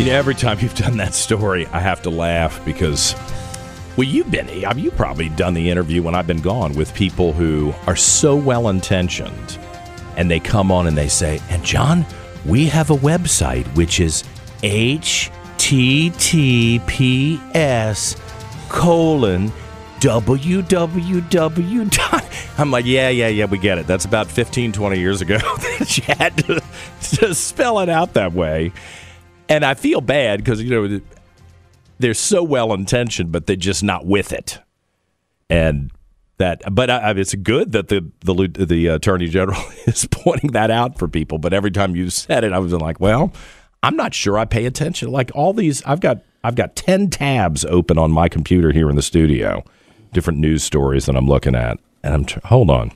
You know, every time you've done that story, I have to laugh because, well, you've been, I mean, you've probably done the interview when I've been gone with people who are so well intentioned and they come on and they say, and John, we have a website which is https colon www. I'm like, yeah, yeah, yeah, we get it. That's about 15, 20 years ago that you had to, to spell it out that way. And I feel bad because, you know, they're so well intentioned, but they're just not with it. And that, but I, it's good that the the the attorney general is pointing that out for people. But every time you said it, I was like, well, I'm not sure I pay attention. Like all these, I've got I've got ten tabs open on my computer here in the studio, different news stories that I'm looking at, and I'm hold on.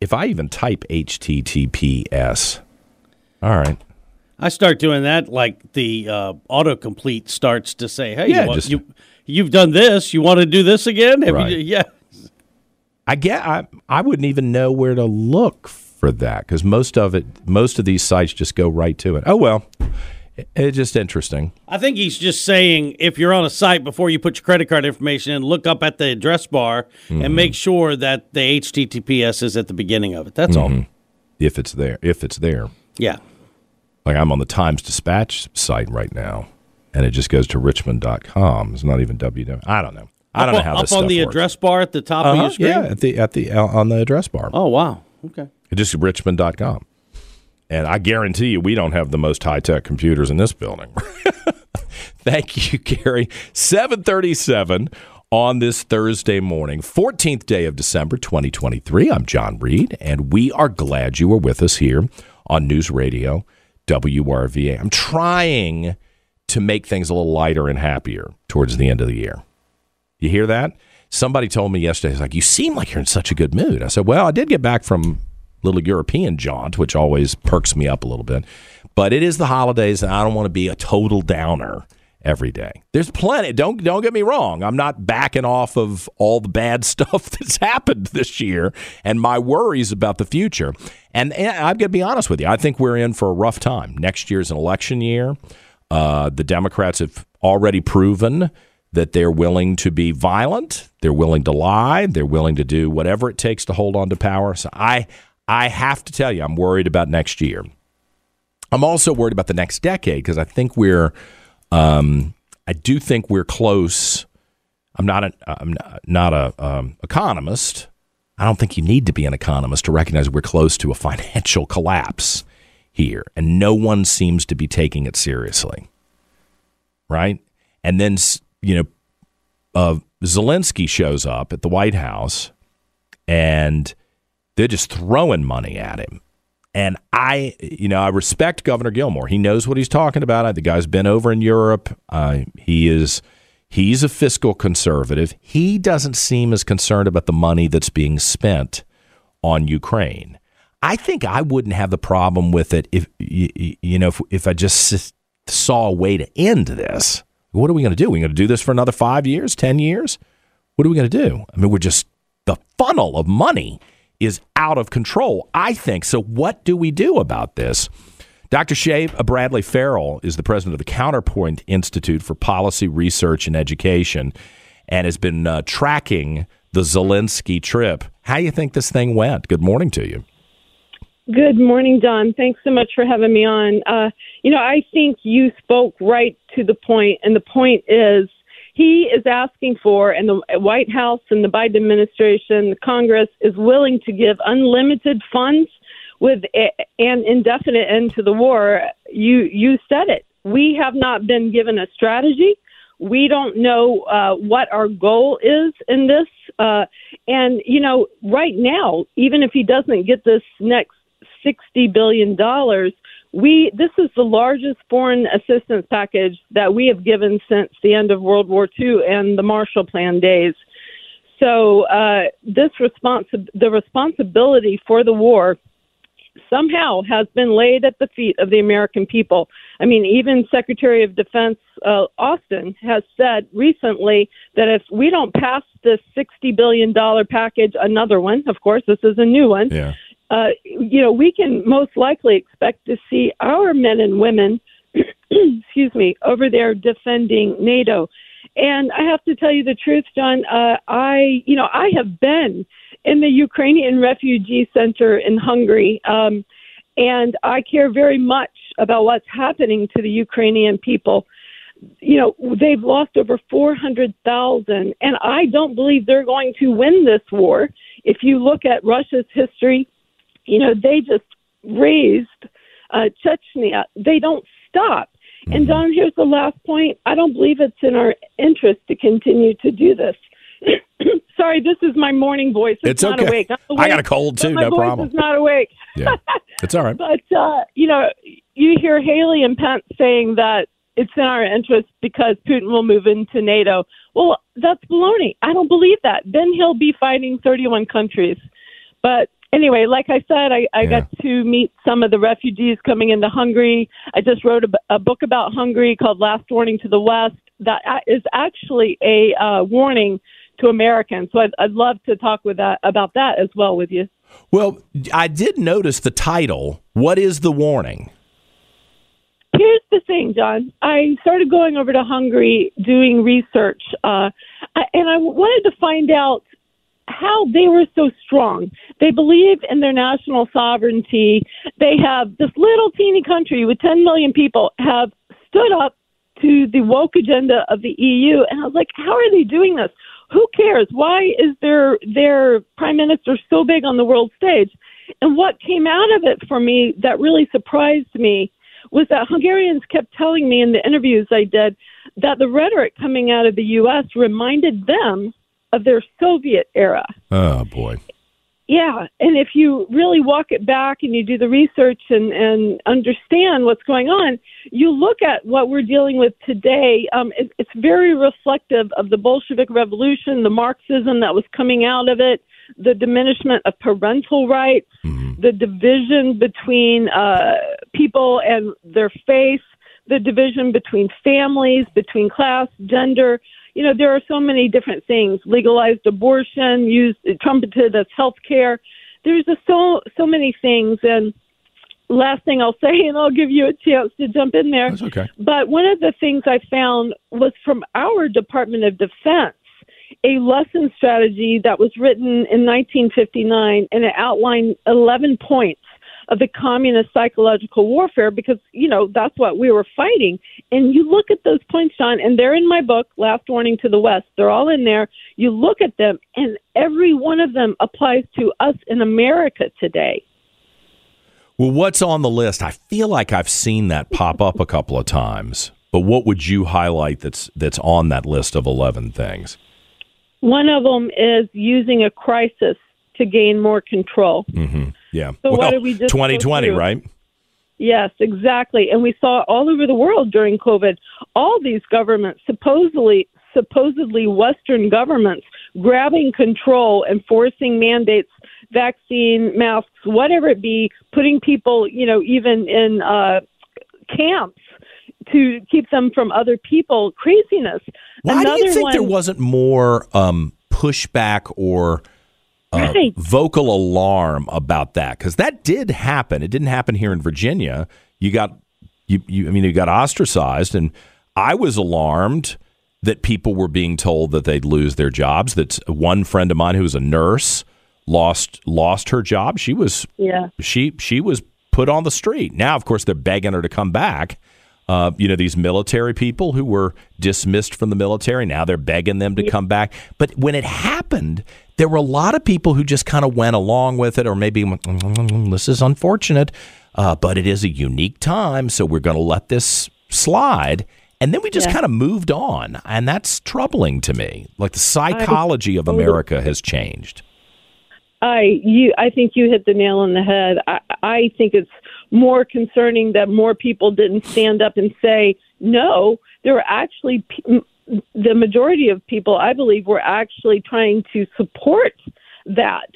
If I even type HTTPS, all right, I start doing that like the uh, autocomplete starts to say, "Hey, Yeah, you, just, you you've done this. You want to do this again? Have Right. you, yeah." I get I I wouldn't even know where to look for that because most of it most of these sites just go right to it. Oh well, it, it's just interesting. I think he's just saying if you're on a site before you put your credit card information in, look up at the address bar Mm-hmm. and make sure that the HTTPS is at the beginning of it. That's all. Mm-hmm. If it's there, if it's there, Yeah. Like I'm on the Times Dispatch site right now, and it just goes to Richmond.com. It's not even www. I don't know. I don't up, know how up this on the works. address bar at the top of Uh-huh, your screen. Yeah, at the at the uh, on the address bar. Oh wow. Okay. It's just richmond.com. And I guarantee you, we don't have the most high tech computers in this building. Thank you, Gary. 737 on this Thursday morning, 14th day of December 2023. I'm John Reed, and we are glad you are with us here on News Radio WRVA. I'm trying to make things a little lighter and happier towards the end of the year. You hear that? Somebody told me yesterday, it's like, you seem like you're in such a good mood. I said, well, I did get back from little European jaunt, which always perks me up a little bit. But it is the holidays, and I don't want to be a total downer every day. There's plenty. Don't don't get me wrong. I'm not backing off of all the bad stuff that's happened this year and my worries about the future. And, and I'm to be honest with you. I think we're in for a rough time. Next year's an election year. Uh, the Democrats have already proven that they're willing to be violent, they're willing to lie, they're willing to do whatever it takes to hold on to power. So I I have to tell you, I'm worried about next year. I'm also worried about the next decade because I think we're um, I do think we're close. I'm not a I'm not- not a um, economist. I don't think you need to be an economist to recognize we're close to a financial collapse here, and no one seems to be taking it seriously. Right, and then you know, uh, Zelensky shows up at the White House, and they're just throwing money at him. And I, you know, I respect Governor Gilmore. He knows what he's talking about. The guy's been over in Europe. Uh, he is, he's a fiscal conservative. He doesn't seem as concerned about the money that's being spent on Ukraine. I think I wouldn't have the problem with it if, you know, if, if I just saw a way to end this. What are we going to do? Are we going to do this for another five years, 10 years? What are we going to do? I mean, we're just, the funnel of money is out of control, I think. So, what do we do about this? Dr. Shea Bradley Farrell is the president of the Counterpoint Institute for Policy Research and Education and has been uh, tracking the Zelensky trip. How do you think this thing went? Good morning to you. Good morning, Don. Thanks so much for having me on. Uh, you know, I think you spoke right to the point, and the point is he is asking for, and the White House and the Biden administration, the Congress is willing to give unlimited funds with an indefinite end to the war. You you said it. We have not been given a strategy. We don't know uh, what our goal is in this. Uh, and, you know, right now, even if he doesn't get this next $60 billion, we this is the largest foreign assistance package that we have given since the end of World War II and the Marshall Plan days. So uh, this responsi- the responsibility for the war somehow has been laid at the feet of the American people. I mean, even Secretary of Defense uh, Austin has said recently that if we don't pass this $60 billion package, another one, of course, this is a new one, Yeah. Uh, you know, we can most likely expect to see our men and women excuse me, over there defending NATO. And I have to tell you the truth, John. Uh, I, you know, I have been in the Ukrainian refugee center in Hungary, um, and I care very much about what's happening to the Ukrainian people. You know, they've lost over 400,000, and I don't believe they're going to win this war. If you look at Russia's history, you know, they just razed uh, Chechnya. They don't stop. And Don, here's the last point. I don't believe it's in our interest to continue to do this. Sorry, this is my morning voice. It's, It's, not okay. awake. I'm I got a cold too. My No voice problem. is not awake. Yeah, it's all right. But uh, you know, you hear Haley and Pence saying that it's in our interest because Putin will move into NATO. Well, that's baloney. I don't believe that. Then he'll be fighting 31 countries. But anyway, like I said, I, I Yeah. got to meet some of the refugees coming into Hungary. I just wrote a, a book about Hungary called Last Warning to the West. That is actually a uh, warning to Americans. So I'd, I'd love to talk with that about that as well with you. Well, I did notice the title. What is the warning? Here's the thing, John. I started going over to Hungary doing research, uh, and I wanted to find out how they were so strong. They believe in their national sovereignty. They have this little teeny country with 10 million people have stood up to the woke agenda of the EU, and I was like, how are they doing this? Who cares? Why is their their prime minister so big on the world stage? And what came out of it for me that really surprised me was that Hungarians kept telling me in the interviews I did that the rhetoric coming out of the U.S. reminded them of their Soviet era. Oh boy. Yeah, and if you really walk it back and you do the research and, and understand what's going on, you look at what we're dealing with today. Um, it, it's very reflective of the Bolshevik Revolution, the Marxism that was coming out of it, the diminishment of parental rights, the division between uh, people and their faith, the division between families, between class, gender. You know, there are so many different things. Legalized abortion, used trumpeted as health care. There's just so so many things. And last thing I'll say, and I'll give you a chance to jump in there. That's okay. But one of the things I found was from our Department of Defense, a lesson strategy that was written in 1959, and it outlined 11 points of the communist psychological warfare because, you know, that's what we were fighting. And you look at those points, John, and they're in my book, Last Warning to the West. They're all in there. You look at them, and every one of them applies to us in America today. Well, what's on the list? I feel like I've seen that pop up a couple of times. But what would you highlight that's that's on that list of eleven things? One of them is using a crisis to gain more control. Mm-hmm. Yeah. So what did we just 2020, right? Yes, exactly. And we saw all over the world during COVID, all these governments, supposedly supposedly Western governments, grabbing control and forcing mandates, vaccine, masks, whatever it be, putting people, you know, even in uh, camps to keep them from other people. Craziness. Why Another do you think one, there wasn't more um, pushback or uh, Right. vocal alarm about that? Because that did happen. It didn't happen here in Virginia. You got you, you. I mean, you got ostracized, and I was alarmed that people were being told that they'd lose their jobs. That one friend of mine who was a nurse lost lost her job. She was Yeah. she she was put on the street. Now, of course, they're begging her to come back. Uh, you know, these military people who were dismissed from the military, now they're begging them to come back. But when it happened, there were a lot of people who just kind of went along with it, or maybe went, "Mm, mm, mm, this is unfortunate, uh, but it is a unique time, so we're going to let this slide. And then we just Yeah. kind of moved on, and that's troubling to me. Like the psychology of America has changed. I you I think you hit the nail on the head. I I think it's more concerning that more people didn't stand up and say no. There were actually m- the majority of people, I believe, were actually trying to support that.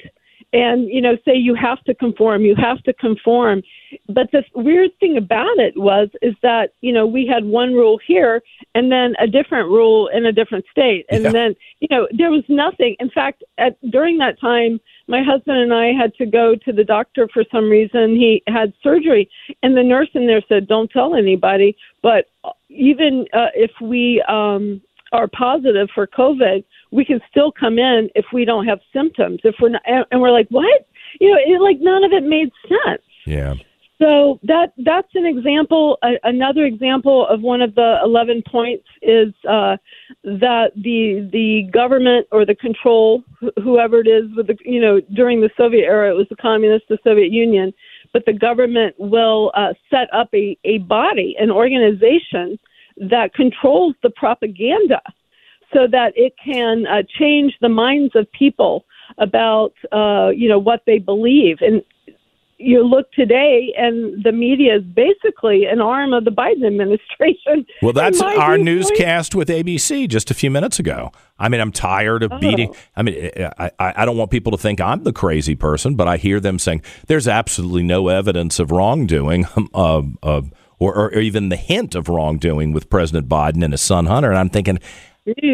And you know say you have to conform you have to conform. But the weird thing about it was is that you know we had one rule here and then a different rule in a different state. And Yeah. then you know there was nothing. In fact at during that time my husband and I had to go to the doctor for some reason. He had surgery. And the nurse in there said don't tell anybody. But even uh, if we um are positive for covid we can still come in if we don't have symptoms if we're not and and we're like what you know it like none of it made sense Yeah. so that that's an example. A, another example of one of the eleven points is uh, that the the government or the control, wh- whoever it is, with the you know during the Soviet era, it was the communist, the Soviet Union, but the government will uh, set up a a body, an organization that controls the propaganda, so that it can uh, change the minds of people about uh, you know what they believe and you look today and the media is basically an arm of the Biden administration. Well, that's our newscast with ABC just a few minutes ago. I mean, I'm tired of beating. Oh. I mean, I, I, I don't want people to think I'm the crazy person, but I hear them saying there's absolutely no evidence of wrongdoing, uh, uh, or, or even the hint of wrongdoing with President Biden and his son Hunter. And I'm thinking,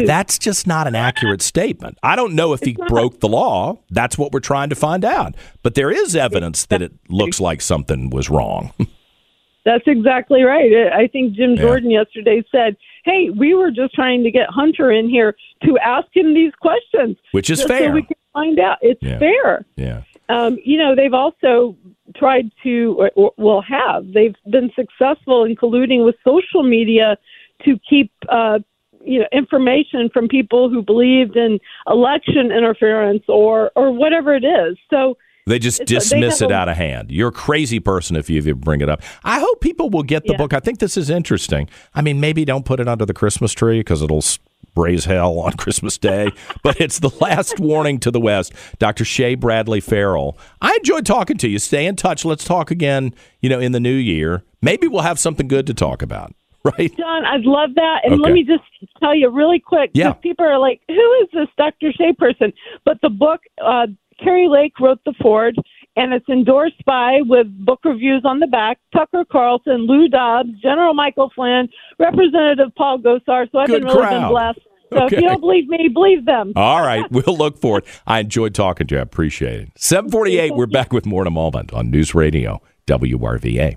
that's just not an accurate statement. I don't know if he broke the law. That's what we're trying to find out. But there is evidence that it looks like something was wrong. That's exactly right. I I think Jim Yeah. Jordan yesterday said, "Hey, we were just trying to get Hunter in here to ask him these questions, Which is fair. so we can find out. It's Yeah. fair." yeah. Um, you know, they've also tried to, or, or will have, they've been successful in colluding with social media to keep, uh, you know, information from people who believed in election interference or or whatever it is. So They just It's- they dismiss it out of hand. You're a crazy person if you even bring it up. I hope people will get the Yeah. book. I think this is interesting. I mean, maybe don't put it under the Christmas tree because it'll raise hell on Christmas Day. but it's the last warning to the West. Dr. Shea Bradley Farrell. I enjoyed talking to you. Stay in touch. Let's talk again. You know, in the new year. Maybe we'll have something good to talk about. Right? John, I'd love that. And Okay. let me just tell you really quick. Yeah. People are like, who is this Dr. Shea person? But the book, uh, Kari Lake wrote The foreword, and it's endorsed by, with book reviews on the back, Tucker Carlson, Lou Dobbs, General Michael Flynn, Representative Paul Gosar. So I've Good been really crowd. been blessed. So if you don't believe me, believe them. All right. We'll look for it. I enjoyed talking to you. I appreciate it. 748. We're back with more in a moment on News Radio, WRVA.